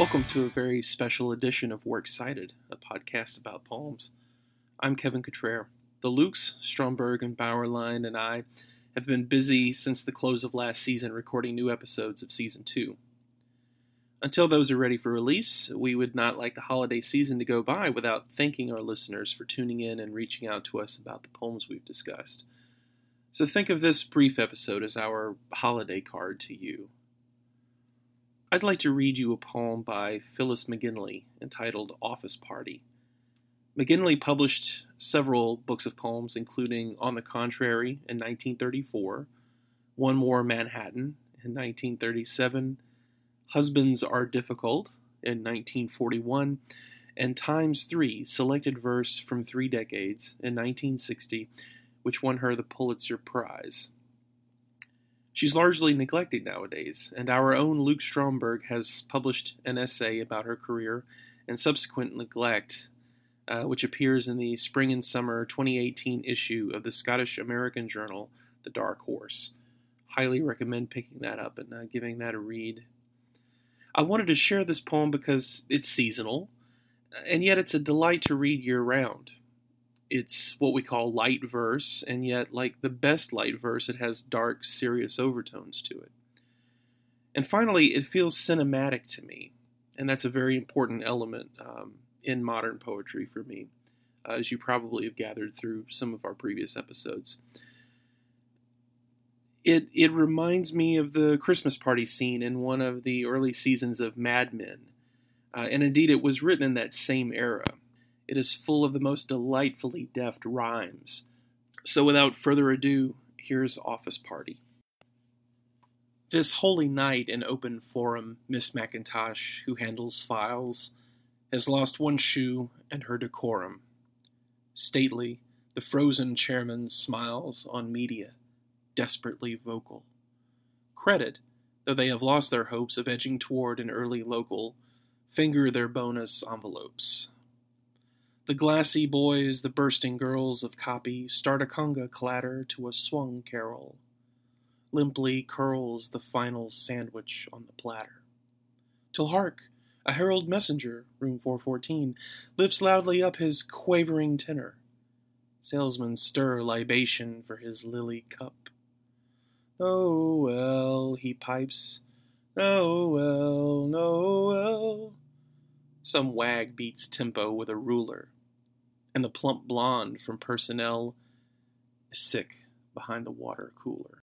Welcome to a very special edition of Works Cited, a podcast about poems. I'm Kevin Cottrell. The Lukes, Stromberg, and Bauerlein and I have been busy since the close of last season recording new episodes of Season 2. Until those are ready for release, we would not like the holiday season to go by without thanking our listeners for tuning in and reaching out to us about the poems we've discussed. So think of this brief episode as our holiday card to you. I'd like to read you a poem by Phyllis McGinley entitled Office Party. McGinley published several books of poems, including On the Contrary in 1934, One More Manhattan in 1937, Husbands Are Difficult in 1941, and Times Three Selected Verse from Three Decades in 1960, which won her the Pulitzer Prize. She's largely neglected nowadays, and our own Luke Stromberg has published an essay about her career and subsequent neglect, uh, which appears in the spring and summer 2018 issue of the Scottish American journal, The Dark Horse. Highly recommend picking that up and uh, giving that a read. I wanted to share this poem because it's seasonal, and yet it's a delight to read year round it's what we call light verse, and yet, like the best light verse, it has dark, serious overtones to it. And finally, it feels cinematic to me, and that's a very important element um, in modern poetry for me, uh, as you probably have gathered through some of our previous episodes. It, it reminds me of the Christmas party scene in one of the early seasons of Mad Men, uh, and indeed it was written in that same era. It is full of the most delightfully deft rhymes. So without further ado, here's Office Party. This holy night in open forum, Miss McIntosh, who handles files, has lost one shoe and her decorum. Stately, the frozen chairman smiles on media, desperately vocal. Credit, though they have lost their hopes of edging toward an early local, finger their bonus envelopes, the glassy boys, the bursting girls of copy, start a conga clatter to a swung carol. Limply curls the final sandwich on the platter. Till hark! A herald messenger, room 414, lifts loudly up his quavering tenor. Salesmen stir libation for his lily cup. Oh well, he pipes. Oh well, Noel. Some wag beats tempo with a ruler and the plump blonde from personnel is sick behind the water cooler.